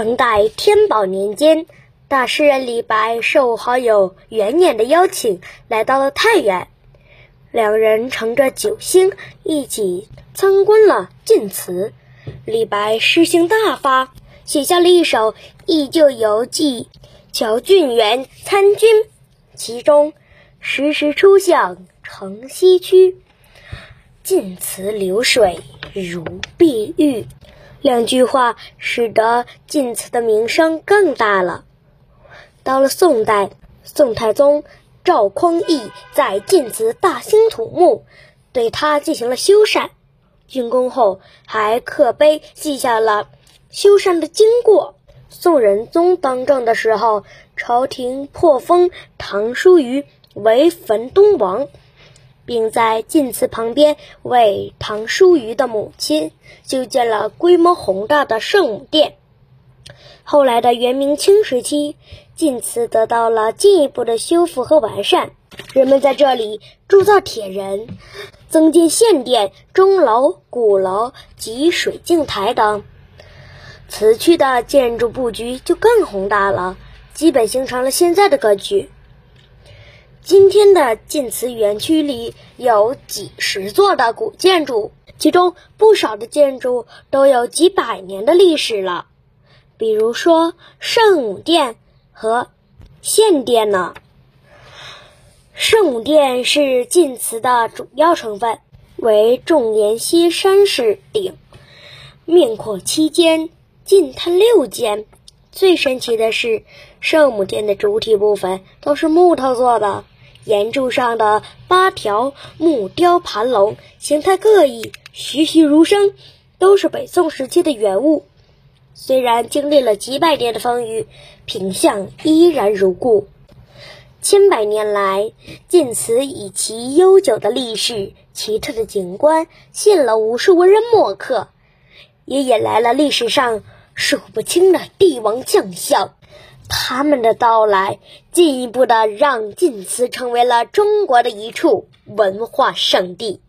唐代天宝年间，大诗人李白受好友袁念的邀请，来到了太原。两人乘着九星一起参观了晋祠。李白诗兴大发，写下了一首《忆旧游记》，乔俊元参军，其中“时时出向城西区，晋祠流水如碧玉”两句话，使得晋祠的名声更大了。到了宋代，宋太宗赵匡胤在晋祠大兴土木，对他进行了修缮。竣工后，还刻碑记下了修缮的经过。宋仁宗当政的时候，朝廷破封唐叔虞为汾东王，并在晋祠旁边为唐叔虞的母亲修建了规模宏大的圣母殿。后来的元明清时期，晋祠得到了进一步的修复和完善，人们在这里铸造铁人。增建献殿、钟楼、鼓楼及水镜台等，此区的建筑布局就更宏大了，基本形成了现在的格局。今天的晋祠园区里有几十座的古建筑，其中不少的建筑都有几百年的历史了，比如说圣母殿和献殿呢。圣母殿是晋祠的主要成分，为重檐歇山式顶，面阔七间，近探六间。最神奇的是，圣母殿的主体部分都是木头做的，檐柱上的八条木雕盘龙形态各异，栩栩如生，都是北宋时期的原物。虽然经历了几百年的风雨，品相依然如故。千百年来，晋祠以其悠久的历史、奇特的景观，吸引了无数文人墨客，也引来了历史上数不清的帝王将相。他们的到来，进一步的让晋祠成为了中国的一处文化圣地。